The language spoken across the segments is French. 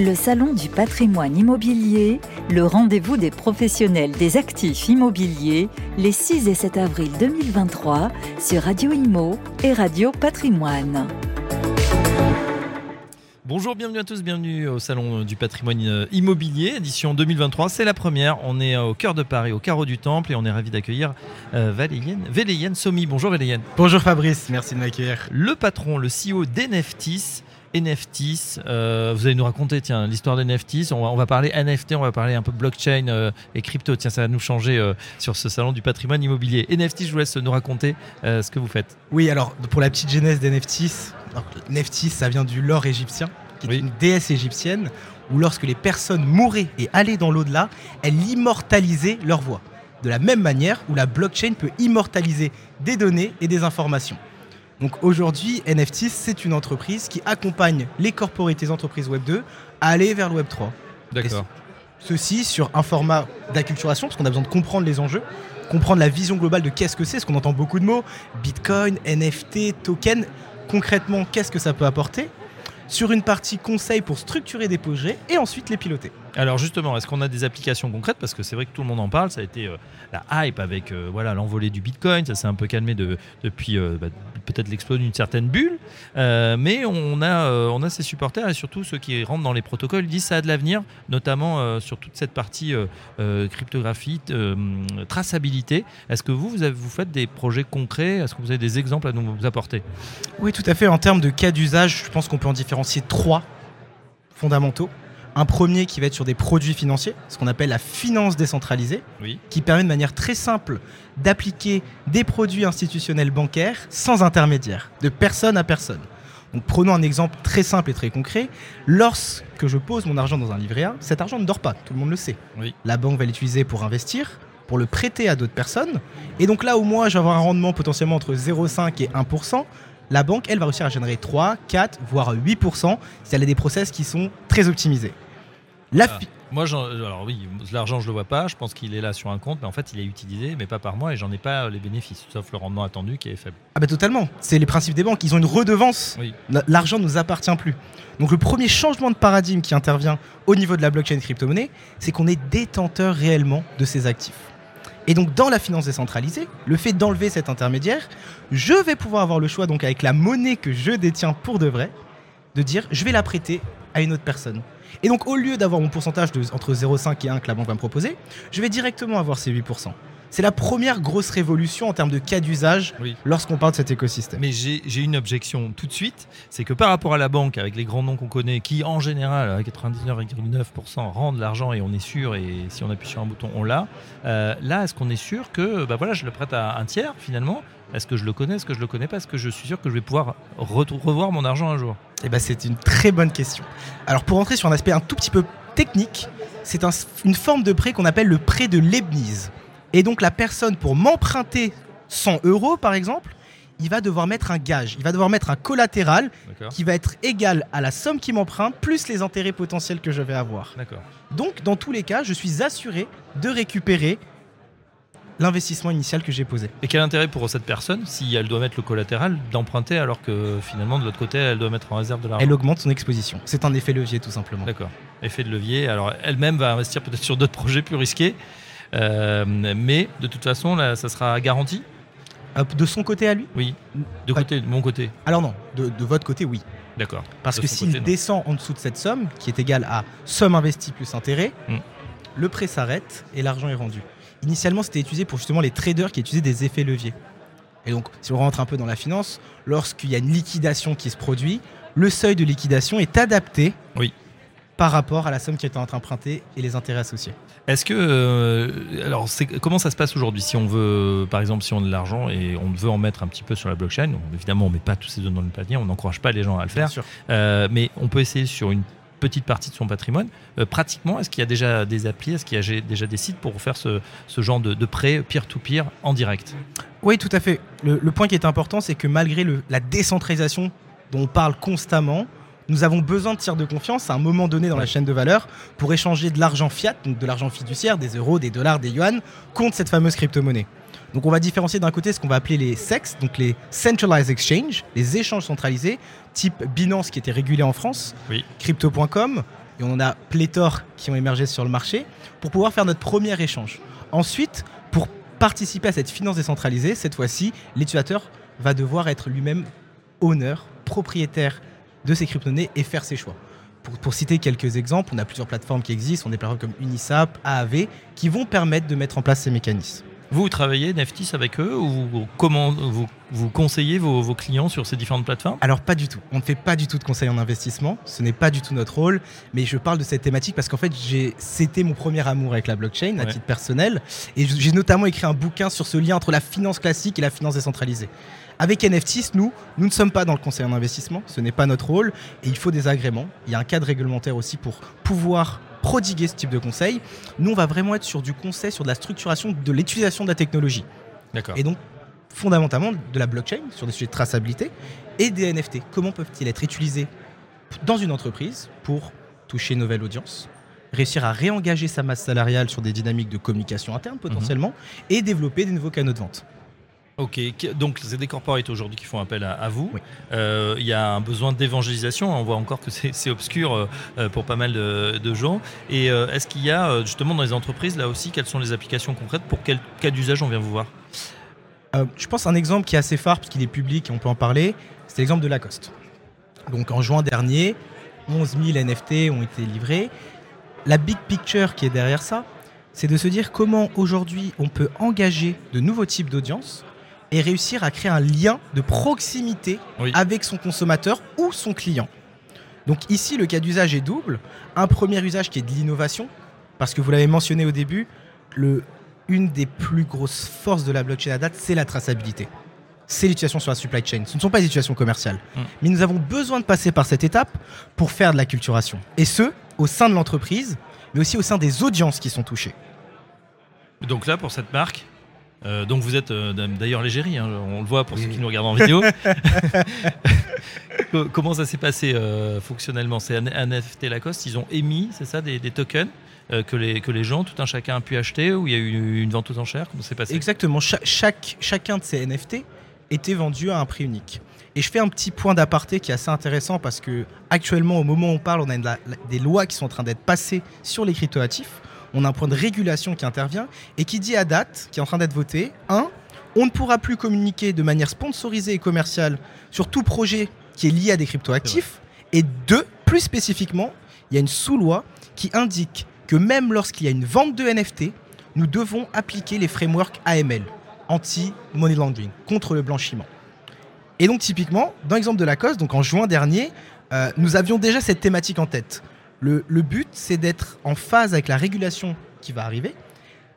Le Salon du patrimoine immobilier, le rendez-vous des professionnels des actifs immobiliers, les 6 et 7 avril 2023 sur Radio Imo et Radio Patrimoine. Bonjour, bienvenue à tous, bienvenue au Salon du patrimoine euh, immobilier, édition 2023. C'est la première, on est au cœur de Paris, au carreau du Temple, et on est ravi d'accueillir euh, Valéienne, Somi. Bonjour Valéienne. Bonjour Fabrice, merci de m'accueillir. Le patron, le CEO d'Eneftis, NFTs. Euh, vous allez nous raconter tiens l'histoire. On va, on va parler NFT, on va parler un peu blockchain euh, et crypto. Tiens, ça va nous changer euh, sur ce salon du patrimoine immobilier. NFT, je vous laisse nous raconter ce que vous faites. Oui, alors pour la petite genèse d'NFTs, NFTs, ça vient du lore égyptien, qui est une déesse égyptienne où lorsque les personnes mouraient et allaient dans l'au-delà, elle immortalisait leur voix. De la même manière où la blockchain peut immortaliser des données et des informations. Donc aujourd'hui, NFT, c'est une entreprise qui accompagne les corporates et entreprises Web 2 à aller vers le Web 3. D'accord. Ceci sur un format d'acculturation, parce qu'on a besoin de comprendre les enjeux, comprendre la vision globale de qu'est-ce que c'est, parce qu'on entend beaucoup de mots, Bitcoin, NFT, token. Concrètement, qu'est-ce que ça peut apporter? Sur une partie conseil pour structurer des projets et ensuite les piloter. Alors justement, est-ce qu'on a des applications concrètes? Parce que c'est vrai que tout le monde en parle, ça a été euh, la hype avec euh, voilà l'envolée du Bitcoin, ça s'est un peu calmé depuis euh, bah, peut-être l'explosion d'une certaine bulle, mais on a, on a supporters et surtout ceux qui rentrent dans les protocoles disent ça a de l'avenir, notamment sur toute cette partie cryptographie, traçabilité. Est-ce que vous, vous, vous faites des projets concrets? Est-ce que vous avez des exemples à nous apporter? Oui, tout à fait. En termes de cas d'usage, je pense qu'on peut en différencier trois fondamentaux. Un premier qui va être sur des produits financiers, ce qu'on appelle la finance décentralisée, qui permet de manière très simple d'appliquer des produits institutionnels bancaires sans intermédiaire, de personne à personne. Donc prenons un exemple très simple et très concret. Lorsque je pose mon argent dans un livret A, cet argent ne dort pas, tout le monde le sait. La banque va l'utiliser pour investir, pour le prêter à d'autres personnes. Et donc là où moi je vais avoir un rendement potentiellement entre 0,5 et 1%, la banque, elle, va réussir à générer 3, 4, voire 8% si elle a des process qui sont très optimisés. La ah. Moi, alors oui, l'argent, je le vois pas. Je pense qu'il est là sur un compte, mais en fait, il est utilisé, mais pas par moi, et j'en ai pas les bénéfices, sauf le rendement attendu qui est faible. Ah bah totalement. C'est les principes des banques. Ils ont une redevance. L'argent ne nous appartient plus. Donc le premier changement de paradigme qui intervient au niveau de la blockchain crypto-monnaie, c'est qu'on est détenteur réellement de ces actifs. Et donc dans la finance décentralisée, le fait d'enlever cet intermédiaire, je vais pouvoir avoir le choix donc avec la monnaie que je détiens pour de vrai, de dire je vais la prêter à une autre personne. Et donc au lieu d'avoir mon pourcentage de, entre 0,5 et 1 que la banque va me proposer, je vais directement avoir ces 8%. C'est la première grosse révolution en termes de cas d'usage lorsqu'on parle de cet écosystème. Mais j'ai une objection tout de suite, c'est que par rapport à la banque, avec les grands noms qu'on connaît, qui en général, à 99,9% rendent l'argent et on est sûr, et si on appuie sur un bouton, on l'a, euh, là, est-ce qu'on est sûr que bah voilà, je le prête à un tiers finalement? Est-ce que je le connais Est-ce que je le connais pas? Est-ce que je suis sûr que je vais pouvoir revoir mon argent un jour? Eh ben, C'est une très bonne question. Alors pour entrer sur un aspect un tout petit peu technique, c'est une forme de prêt qu'on appelle le prêt de Leibniz. Et donc la personne, pour m'emprunter 100 euros par exemple, il va devoir mettre un gage, il va devoir mettre un collatéral qui va être égal à la somme qu'il m'emprunte plus les intérêts potentiels que je vais avoir. Donc dans tous les cas, je suis assuré de récupérer l'investissement initial que j'ai posé. Et quel intérêt pour cette personne, si elle doit mettre le collatéral, d'emprunter alors que finalement de l'autre côté, elle doit mettre en réserve de l'argent? Elle augmente son exposition. C'est un effet levier tout simplement. D'accord. Effet de levier. Alors elle-même va investir peut-être sur d'autres projets plus risqués. Euh, mais de toute façon, là, ça sera garanti De son côté à lui Oui. De, côté, de mon côté Alors non, de, votre côté, oui. D'accord. Parce que s'il descend en dessous de cette somme, qui est égale à somme investie plus intérêt, hmm. le prêt s'arrête et l'argent est rendu. Initialement, c'était utilisé pour justement les traders qui utilisaient des effets leviers. Et donc, si on rentre un peu dans la finance, lorsqu'il y a une liquidation qui se produit, le seuil de liquidation est adapté oui par rapport à la somme qui est en train d'emprunter et les intérêts associés. Est-ce que euh, alors comment ça se passe aujourd'hui si on veut par exemple si on a de l'argent et on veut en mettre un petit peu sur la blockchain évidemment on met pas tous ces données dans le panier on n'encourage pas les gens à le faire euh, mais on peut essayer sur une petite partie de son patrimoine. Euh, pratiquement, est-ce qu'il y a déjà des applis, est-ce qu'il y a déjà des sites pour faire ce, genre de, prêt peer-to-peer en direct? Oui, tout à fait. Le, point qui est important, c'est que malgré la décentralisation dont on parle constamment, nous avons besoin de tiers de confiance à un moment donné dans la chaîne de valeur pour échanger de l'argent fiat, donc de l'argent fiduciaire, des euros, des dollars, des yuan, contre cette fameuse crypto-monnaie. Donc on va différencier d'un côté ce qu'on va appeler les SEX, donc les Centralized Exchange, les échanges centralisés, type Binance qui était régulé en France, Crypto.com, et on en a pléthore qui ont émergé sur le marché, pour pouvoir faire notre premier échange. Ensuite, pour participer à cette finance décentralisée, cette fois-ci, l'utilisateur va devoir être lui-même honneur, propriétaire de ces crypto-monnaies et faire ses choix. Pour, citer quelques exemples, on a plusieurs plateformes qui existent, on a des plateformes comme Unisap, AAV, qui vont permettre de mettre en place ces mécanismes. Vous, vous travaillez Neftis avec eux ou comment vous, vous conseillez vos, clients sur ces différentes plateformes? Alors pas du tout. On ne fait pas du tout de conseil en investissement. Ce n'est pas du tout notre rôle. Mais je parle de cette thématique parce qu'en fait, c'était mon premier amour avec la blockchain à titre personnel. Et j'ai notamment écrit un bouquin sur ce lien entre la finance classique et la finance décentralisée. Avec NFTs, nous, nous ne sommes pas dans le conseil en investissement, ce n'est pas notre rôle, et il faut des agréments. Il y a un cadre réglementaire aussi pour pouvoir prodiguer ce type de conseil. Nous, on va vraiment être sur du conseil, sur de la structuration de l'utilisation de la technologie. D'accord. Et donc, fondamentalement, de la blockchain, sur des sujets de traçabilité, et des NFT. Comment peuvent-ils être utilisés dans une entreprise pour toucher une nouvelle audience réussir à réengager sa masse salariale sur des dynamiques de communication interne potentiellement, mhm. et développer des nouveaux canaux de vente. Ok, donc c'est des corporates aujourd'hui qui font appel à, vous. Euh, il y a un besoin d'évangélisation, on voit encore que c'est obscur euh, euh, pour pas mal de, gens. Et est-ce qu'il y a justement dans les entreprises, là aussi, quelles sont les applications concrètes Pour quel cas d'usage on vient vous voir? Je pense un exemple qui est assez phare, puisqu'il est public et on peut en parler, c'est l'exemple de Lacoste. Donc en juin dernier, 11 000 NFT ont été livrés. La big picture qui est derrière ça, c'est de se dire comment aujourd'hui on peut engager de nouveaux types d'audience et réussir à créer un lien de proximité avec son consommateur ou son client. Donc ici, le cas d'usage est double. Un premier usage qui est de l'innovation, parce que vous l'avez mentionné au début, le, une des plus grosses forces de la blockchain à date, c'est la traçabilité. C'est l'utilisation sur la supply chain. Ce ne sont pas des situations commerciales. Mm. Mais nous avons besoin de passer par cette étape pour faire de la culturation. Et ce, au sein de l'entreprise, mais aussi au sein des audiences qui sont touchées. Donc là, pour cette marque, euh, donc vous êtes euh, d'ailleurs l'égérie, hein, on le voit pour ceux qui nous regardent en vidéo. Comment ça s'est passé euh, fonctionnellement? C'est NFT Lacoste, ils ont émis, c'est ça, des, tokens que, les, que les gens, tout un chacun a pu acheter ou il y a eu une vente aux enchères? Comment s'est passé? Exactement, chaque, chacun de ces NFT était vendu à un prix unique. Et je fais un petit point d'aparté qui est assez intéressant parce que actuellement, au moment où on parle, on a des lois qui sont en train d'être passées sur les cryptoactifs on a un point de régulation qui intervient et qui dit à date, qui est en train d'être voté, 1. On ne pourra plus communiquer de manière sponsorisée et commerciale sur tout projet qui est lié à des cryptoactifs. Et 2. Plus spécifiquement, il y a une sous-loi qui indique que même lorsqu'il y a une vente de NFT, nous devons appliquer les frameworks AML, anti-money laundering, contre le blanchiment. Et donc typiquement, dans l'exemple de Lacoste, donc en juin dernier, euh, nous avions déjà cette thématique en tête. Le, but, c'est d'être en phase avec la régulation qui va arriver.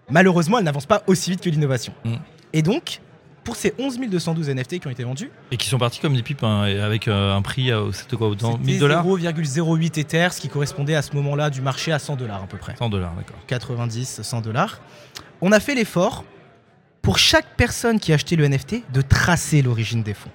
Malheureusement, elle n'avance pas aussi vite que l'innovation. Mm. Et donc, pour ces 11 212 NFT qui ont été vendus. Et qui sont partis comme des pipes, hein, avec euh, un prix, euh, c'était quoi, autant 1000 dollars 0,08 Ether, ce qui correspondait à ce moment-là du marché à 100 dollars à peu près. 100 dollars, d'accord. 90, 100 dollars. On a fait l'effort, pour chaque personne qui a acheté le NFT, de tracer l'origine des fonds,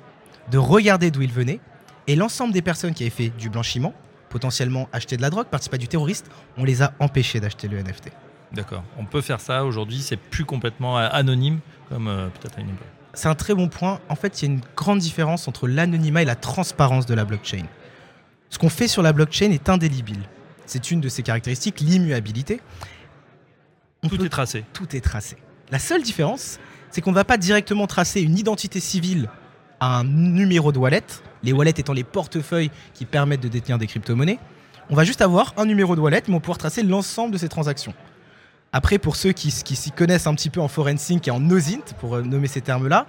de regarder d'où ils venaient. Et l'ensemble des personnes qui avaient fait du blanchiment, potentiellement acheter de la drogue, participer à du terroriste, on les a empêchés d'acheter le NFT. D'accord. On peut faire ça aujourd'hui, c'est plus complètement anonyme comme euh, peut-être à une époque. C'est un très bon point. En fait, il y a une grande différence entre l'anonymat et la transparence de la blockchain. Ce qu'on fait sur la blockchain est indélébile. C'est une de ses caractéristiques, l'immuabilité. Tout est tracé. Tout est tracé. La seule différence, c'est qu'on ne va pas directement tracer une identité civile à un numéro de wallet, les wallets étant les portefeuilles qui permettent de détenir des crypto-monnaies. On va juste avoir un numéro de wallet, mais on va pouvoir tracer l'ensemble de ces transactions. Après, pour ceux qui, s'y connaissent un petit peu en forensic et en OSINT, pour euh, nommer ces termes-là,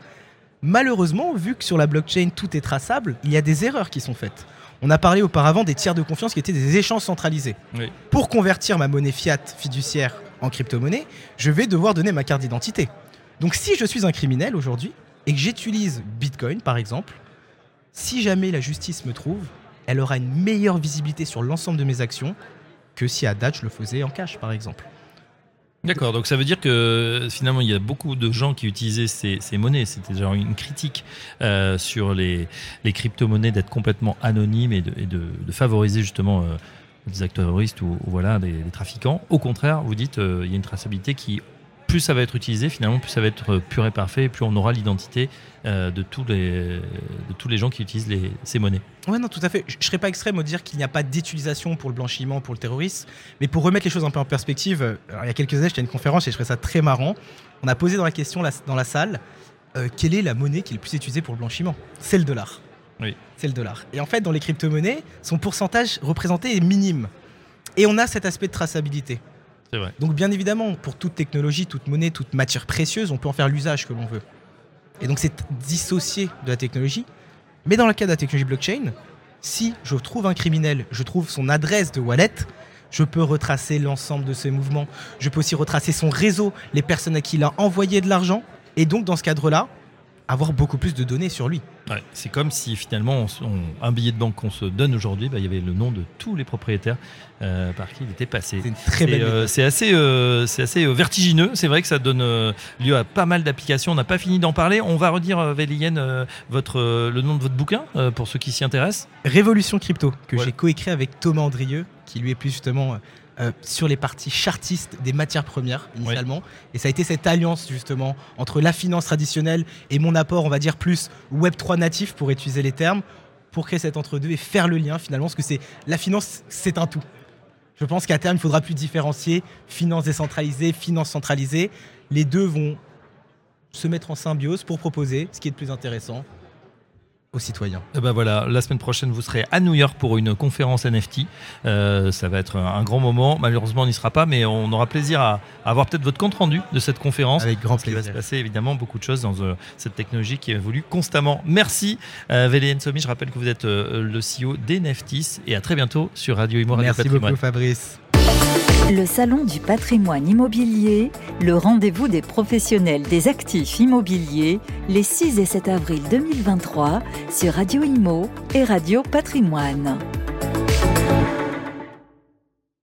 malheureusement, vu que sur la blockchain tout est traçable, il y a des erreurs qui sont faites. On a parlé auparavant des tiers de confiance qui étaient des échanges centralisés. Pour convertir ma monnaie fiat fiduciaire en crypto-monnaie, je vais devoir donner ma carte d'identité. Donc si je suis un criminel aujourd'hui et que j'utilise Bitcoin par exemple, si jamais la justice me trouve, elle aura une meilleure visibilité sur l'ensemble de mes actions que si à date je le faisais en cash, par exemple. D'accord, donc ça veut dire que finalement il y a beaucoup de gens qui utilisaient ces, monnaies. C'était genre une critique euh, sur les, crypto-monnaies d'être complètement anonymes et de, favoriser justement euh, des acteurs terroristes ou, voilà, des, trafiquants. Au contraire, vous dites qu'il euh, y a une traçabilité qui plus ça va être utilisé, finalement, plus ça va être pur et parfait, et plus on aura l'identité euh, de, tous les, de tous les gens qui utilisent les, ces monnaies. Ouais, non, tout à fait. Je ne serais pas extrême au dire qu'il n'y a pas d'utilisation pour le blanchiment, pour le terrorisme, mais pour remettre les choses un peu en perspective, il y a quelques années, j'étais à une conférence et je trouvais ça très marrant. On a posé dans la question dans la salle euh, quelle est la monnaie qui est le plus utilisée pour le blanchiment? C'est le dollar. Oui. C'est le dollar. Et en fait, dans les crypto-monnaies, son pourcentage représenté est minime. Et on a cet aspect de traçabilité. Donc bien évidemment, pour toute technologie, toute monnaie, toute matière précieuse, on peut en faire l'usage que l'on veut. Et donc c'est dissocié de la technologie. Mais dans le cas de la technologie blockchain, si je trouve un criminel, je trouve son adresse de wallet, je peux retracer l'ensemble de ses mouvements. Je peux aussi retracer son réseau, les personnes à qui il a envoyé de l'argent. Et donc dans ce cadre-là, avoir beaucoup plus de données sur lui. c'est comme si finalement un billet de banque qu'on se donne aujourd'hui, bah, il y avait le nom de tous les propriétaires euh, par qui il était passé. C'est très belle. Euh, c'est assez, euh, c'est assez vertigineux. C'est vrai que ça donne lieu à pas mal d'applications. On n'a pas fini d'en parler. On va redire, Vélienne, votre, le nom de votre bouquin pour ceux qui s'y intéressent. Révolution crypto que j'ai coécrit avec Thomas Andrieux, qui lui est plus justement euh, sur les parties chartistes des matières premières initialement. Et ça a été cette alliance justement entre la finance traditionnelle et mon apport, on va dire plus Web 3 natif pour utiliser les termes, pour créer cet entre-deux et faire le lien finalement, parce que c'est la finance, c'est un tout. Je pense qu'à terme, il faudra plus différencier finance décentralisée, finance centralisée. Les deux vont se mettre en symbiose pour proposer ce qui est le plus intéressant aux citoyens. Et eh ben voilà, la semaine prochaine, vous serez à New York pour une conférence NFT. Euh, ça va être un grand moment. Malheureusement, on n'y sera pas, mais on aura plaisir à, avoir peut-être votre compte rendu de cette conférence. Avec grand plaisir. Il va se passer évidemment beaucoup de choses dans euh, cette technologie qui évolue constamment. Merci, euh, Vélienne Somi. Je rappelle que vous êtes euh, le CEO d'NFTs et à très bientôt sur Radio Imo. Merci beaucoup, Fabrice. Le Salon du patrimoine immobilier, le rendez-vous des professionnels des actifs immobiliers, les 6 et 7 avril 2023 sur Radio Imo et Radio Patrimoine.